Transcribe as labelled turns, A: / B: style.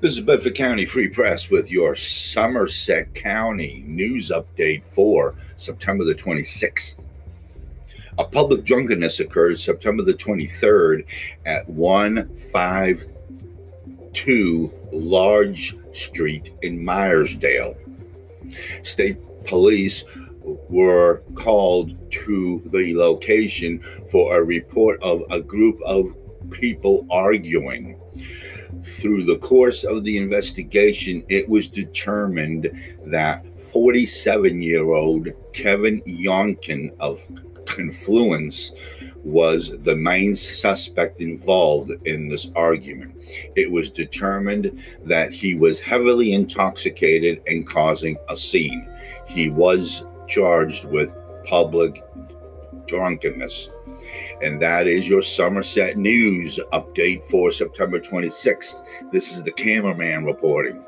A: This is Bedford County Free Press with your Somerset County news update for September the 26th. A public drunkenness occurred September the 23rd at 152 Large Street in Meyersdale. State police were called to the location for a report of a group of people arguing. Through the course of the investigation, it was determined that 47 year old Kevin Yonkin of Confluence was the main suspect involved in this argument. It was determined that he was heavily intoxicated and causing a scene. He was charged with public drunkenness. And that is your Somerset News update for September 26th. This is the cameraman reporting.